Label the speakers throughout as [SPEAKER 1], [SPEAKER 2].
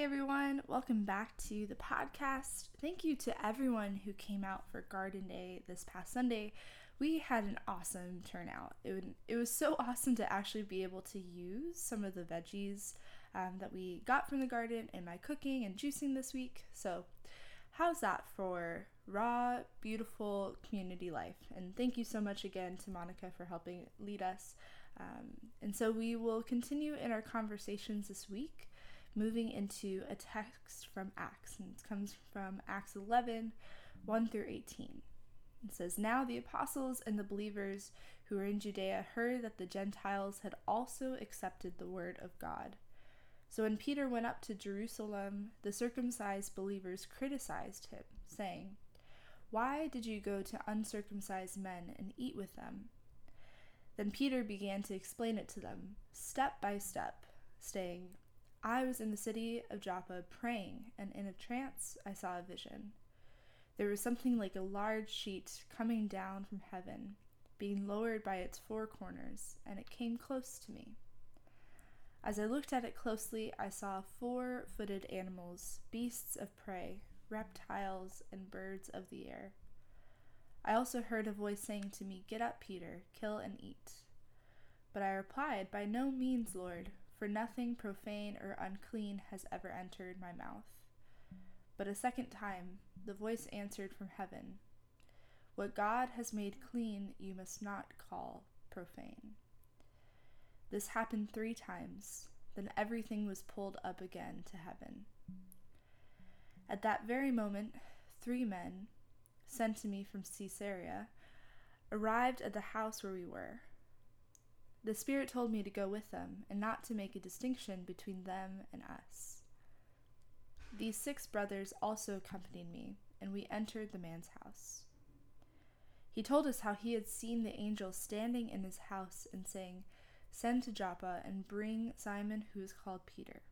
[SPEAKER 1] Hey everyone, welcome back to the podcast. Thank you to everyone who came out for Garden Day this past Sunday. We had an awesome turnout. It, would, it was so awesome to actually be able to use some of the veggies um, that we got from the garden in my cooking and juicing this week. So, how's that for raw, beautiful community life? And thank you so much again to Monica for helping lead us. Um, and so, we will continue in our conversations this week, moving into a text from Acts. And it comes from Acts 11 1 through 18. It says, Now the apostles and the believers who were in Judea heard that the Gentiles had also accepted the word of God. So when Peter went up to Jerusalem, the circumcised believers criticized him, saying, Why did you go to uncircumcised men and eat with them? Then Peter began to explain it to them, step by step, saying, I was in the city of Joppa praying, and in a trance I saw a vision. There was something like a large sheet coming down from heaven, being lowered by its four corners, and it came close to me. As I looked at it closely, I saw four footed animals, beasts of prey, reptiles, and birds of the air. I also heard a voice saying to me, Get up, Peter, kill and eat. But I replied, By no means, Lord, for nothing profane or unclean has ever entered my mouth. But a second time, the voice answered from heaven, What God has made clean, you must not call profane. This happened three times. Then everything was pulled up again to heaven. At that very moment, three men, sent to me from Caesarea, arrived at the house where we were. The Spirit told me to go with them and not to make a distinction between them and us. These six brothers also accompanied me, and we entered the man's house. He told us how he had seen the angel standing in his house and saying, Send to Joppa and bring Simon, who is called Peter.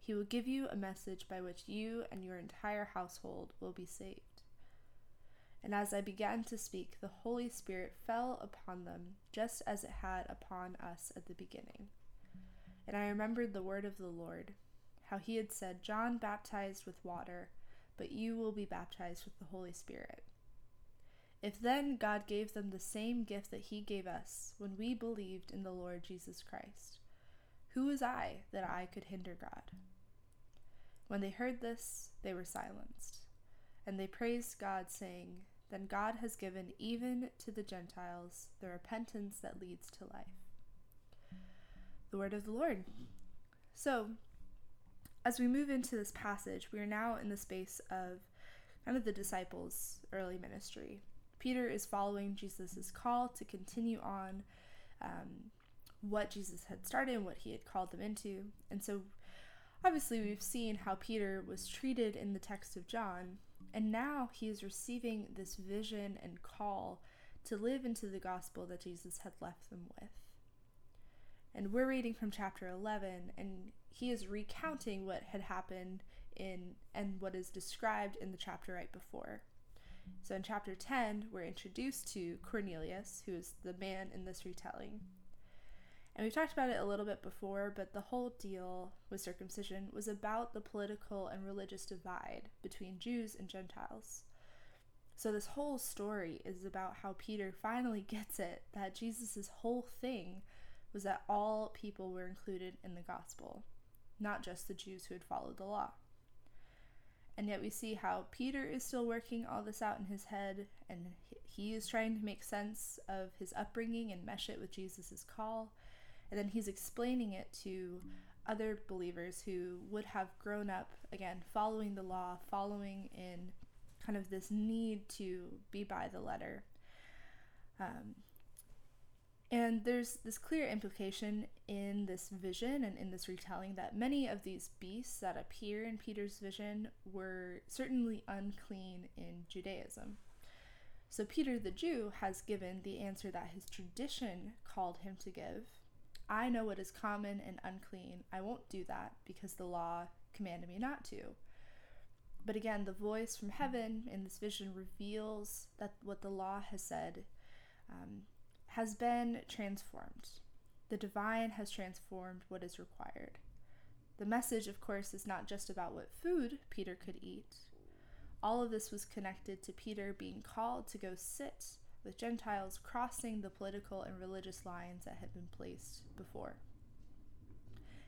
[SPEAKER 1] He will give you a message by which you and your entire household will be saved. And as I began to speak, the Holy Spirit fell upon them, just as it had upon us at the beginning. And I remembered the word of the Lord, how he had said, John baptized with water, but you will be baptized with the Holy Spirit. If then God gave them the same gift that He gave us when we believed in the Lord Jesus Christ, who was I that I could hinder God? When they heard this, they were silenced, and they praised God, saying, Then God has given even to the Gentiles the repentance that leads to life. The word of the Lord. So, as we move into this passage, we are now in the space of kind of the disciples' early ministry. Peter is following Jesus' call to continue on um, what Jesus had started and what he had called them into. And so, obviously, we've seen how Peter was treated in the text of John, and now he is receiving this vision and call to live into the gospel that Jesus had left them with. And we're reading from chapter 11, and he is recounting what had happened in and what is described in the chapter right before. So in chapter 10, we're introduced to Cornelius, who is the man in this retelling. And we've talked about it a little bit before, but the whole deal with circumcision was about the political and religious divide between Jews and Gentiles. So this whole story is about how Peter finally gets it that Jesus' whole thing was that all people were included in the gospel, not just the Jews who had followed the law. And yet we see how Peter is still working all this out in his head, and he is trying to make sense of his upbringing and mesh it with Jesus' call. And then he's explaining it to other believers who would have grown up, again, following the law, following in kind of this need to be by the letter. Um, And there's this clear implication in this vision and in this retelling that many of these beasts that appear in Peter's vision were certainly unclean in Judaism. So Peter the Jew has given the answer that his tradition called him to give. I know what is common and unclean. I won't do that because the law commanded me not to. But again, the voice from heaven in this vision reveals that what the law has said um, has been transformed. The divine has transformed what is required. The message, of course, is not just about what food Peter could eat. All of this was connected to Peter being called to go sit with Gentiles crossing the political and religious lines that had been placed before.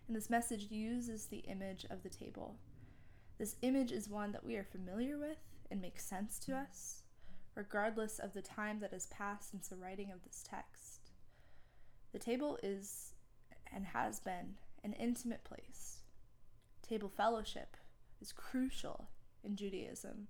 [SPEAKER 1] And this message uses the image of the table. This image is one that we are familiar with and makes sense to us regardless of the time that has passed since the writing of this text. The table is and has been an intimate place. Table fellowship is crucial in Judaism,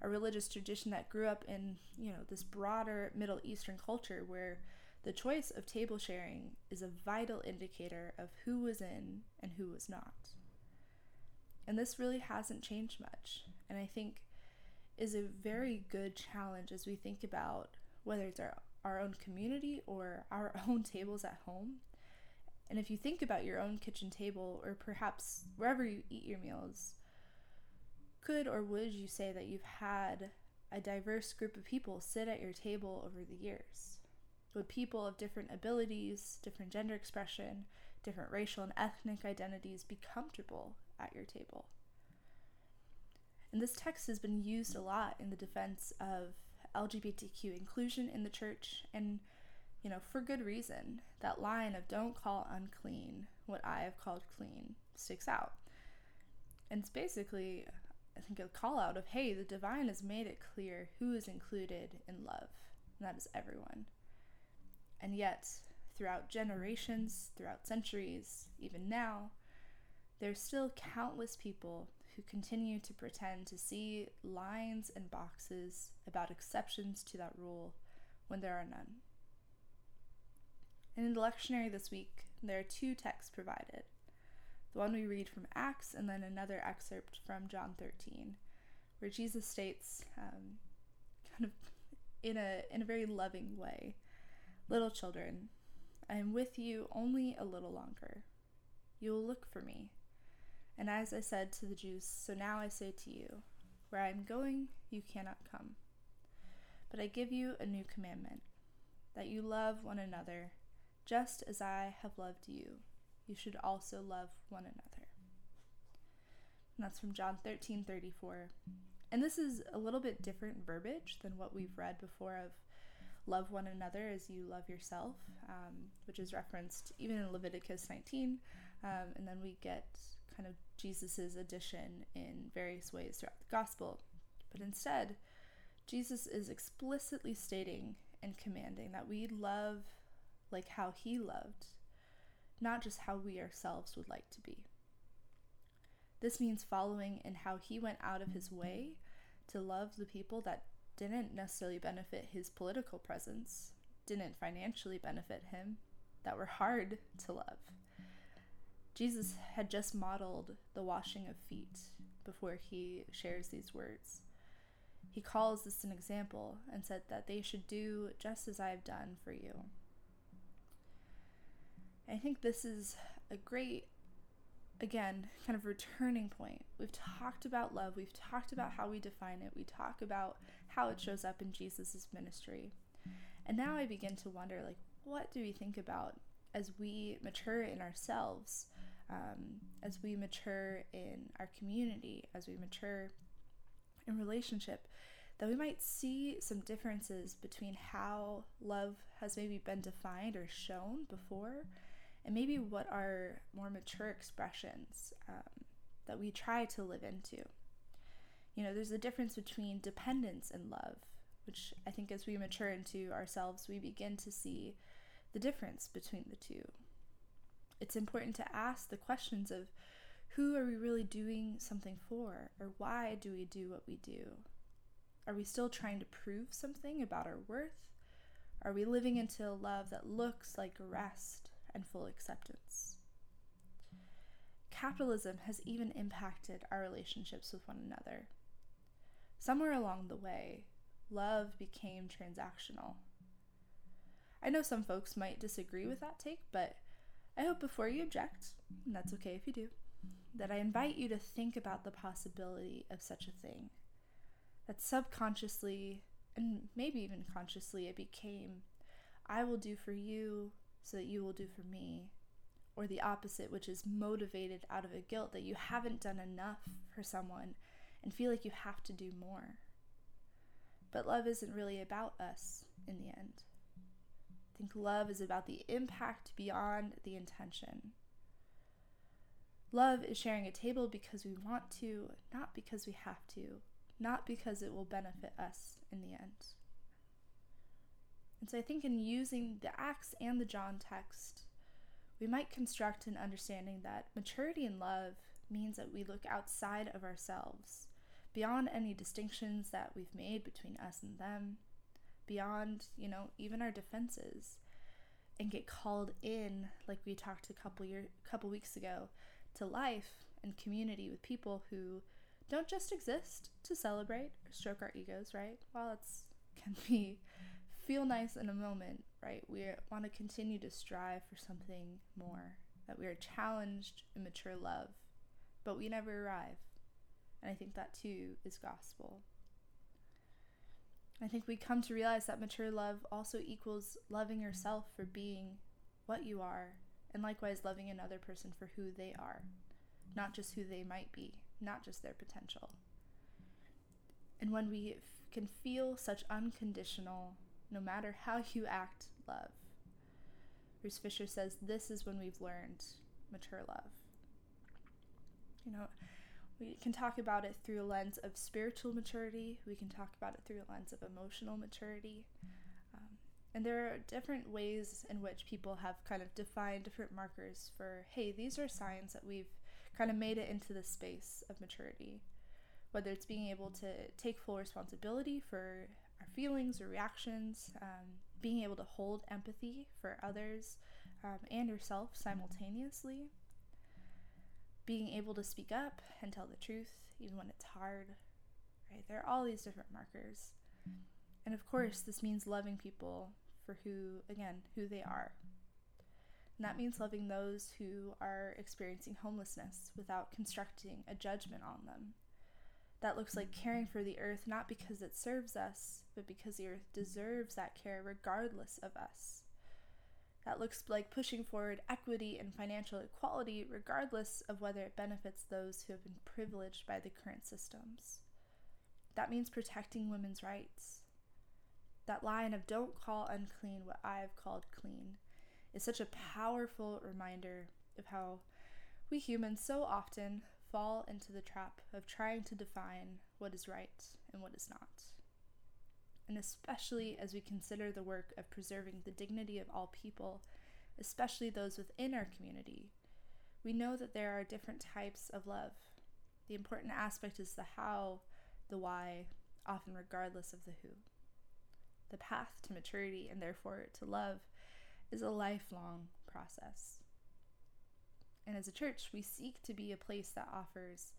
[SPEAKER 1] a religious tradition that grew up in, you know, this broader Middle Eastern culture where the choice of table sharing is a vital indicator of who was in and who was not. And this really hasn't changed much. And I think is a very good challenge as we think about whether it's our, our own community or our own tables at home. And if you think about your own kitchen table or perhaps wherever you eat your meals, could or would you say that you've had a diverse group of people sit at your table over the years? Would people of different abilities, different gender expression, different racial and ethnic identities be comfortable at your table? And this text has been used a lot in the defense of LGBTQ inclusion in the church, and, you know, for good reason. That line of don't call unclean what I have called clean sticks out. And it's basically, I think, a call out of hey, the divine has made it clear who is included in love, and that is everyone. And yet, throughout generations, throughout centuries, even now, there's still countless people who continue to pretend to see lines and boxes about exceptions to that rule when there are none. And in the lectionary this week, there are two texts provided. The one we read from Acts, and then another excerpt from John 13, where Jesus states, um, kind of in a, in a very loving way, Little children, I am with you only a little longer. You will look for me and as I said to the Jews, so now I say to you, where I am going, you cannot come. But I give you a new commandment that you love one another, just as I have loved you. You should also love one another. And that's from John 13 34. And this is a little bit different verbiage than what we've read before of love one another as you love yourself, um, which is referenced even in Leviticus 19. Um, and then we get kind of Jesus's addition in various ways throughout the gospel. But instead, Jesus is explicitly stating and commanding that we love like how he loved, not just how we ourselves would like to be. This means following in how he went out of his way to love the people that didn't necessarily benefit his political presence, didn't financially benefit him, that were hard to love. Jesus had just modeled the washing of feet before he shares these words. He calls this an example and said that they should do just as I have done for you. I think this is a great, again, kind of returning point. We've talked about love, we've talked about how we define it, we talk about how it shows up in Jesus' ministry. And now I begin to wonder like, what do we think about as we mature in ourselves? um, as we mature in our community, as we mature in relationship, that we might see some differences between how love has maybe been defined or shown before, and maybe what are more mature expressions um, that we try to live into. You know, there's a difference between dependence and love, which I think as we mature into ourselves, we begin to see the difference between the two it's important to ask the questions of who are we really doing something for or why do we do what we do? Are we still trying to prove something about our worth? Are we living into a love that looks like rest and full acceptance? Capitalism has even impacted our relationships with one another. Somewhere along the way, love became transactional. I know some folks might disagree with that take, but I hope before you object, and that's okay if you do, that I invite you to think about the possibility of such a thing. That subconsciously, and maybe even consciously, it became I will do for you so that you will do for me. Or the opposite, which is motivated out of a guilt that you haven't done enough for someone and feel like you have to do more. But love isn't really about us in the end. I think love is about the impact beyond the intention. Love is sharing a table because we want to, not because we have to, not because it will benefit us in the end. And so I think in using the Acts and the John text, we might construct an understanding that maturity in love means that we look outside of ourselves, beyond any distinctions that we've made between us and them, beyond, you know, even our defenses, and get called in, like we talked a couple year couple weeks ago, to life and community with people who don't just exist to celebrate or stroke our egos, right? While it's can be feel nice in a moment, right? We want to continue to strive for something more, that we are challenged in mature love, but we never arrive. And I think that too is gospel. I think we come to realize that mature love also equals loving yourself for being what you are and likewise loving another person for who they are, not just who they might be, not just their potential. And when we f- can feel such unconditional, no matter how you act, love, Bruce Fisher says this is when we've learned mature love. You know, we can talk about it through a lens of spiritual maturity, we can talk about it through a lens of emotional maturity. Um, and there are different ways in which people have kind of defined different markers for, hey, these are signs that we've kind of made it into the space of maturity. Whether it's being able to take full responsibility for our feelings or reactions, um, being able to hold empathy for others um, and yourself simultaneously, being able to speak up and tell the truth even when it's hard, right? There are all these different markers. And of course, this means loving people for who, again, who they are. And that means loving those who are experiencing homelessness without constructing a judgment on them. That looks like caring for the earth not because it serves us, but because the earth deserves that care regardless of us. That looks like pushing forward equity and financial equality regardless of whether it benefits those who have been privileged by the current systems. That means protecting women's rights, that line of don't call unclean what I have called clean is such a powerful reminder of how we humans so often fall into the trap of trying to define what is right and what is not. And especially as we consider the work of preserving the dignity of all people, especially those within our community, we know that there are different types of love. The important aspect is the how, the why, often regardless of the who. The path to maturity and therefore to love is a lifelong process. And as a church, we seek to be a place that offers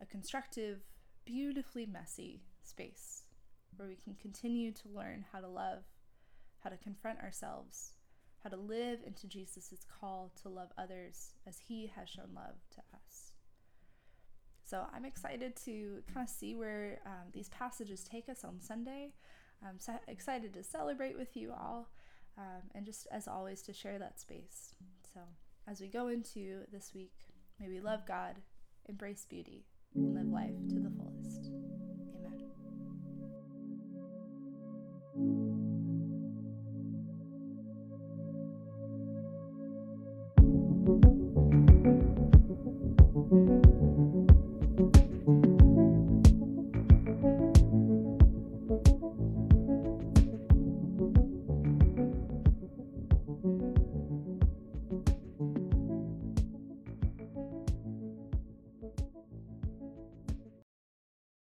[SPEAKER 1] a constructive, beautifully messy space where we can continue to learn how to love, how to confront ourselves, how to live into Jesus' call to love others as he has shown love to us. So I'm excited to kind of see where um, these passages take us on Sunday. I'm so excited to celebrate with you all um, and just as always to share that space. So, as we go into this week, may we love God, embrace beauty, and live life to the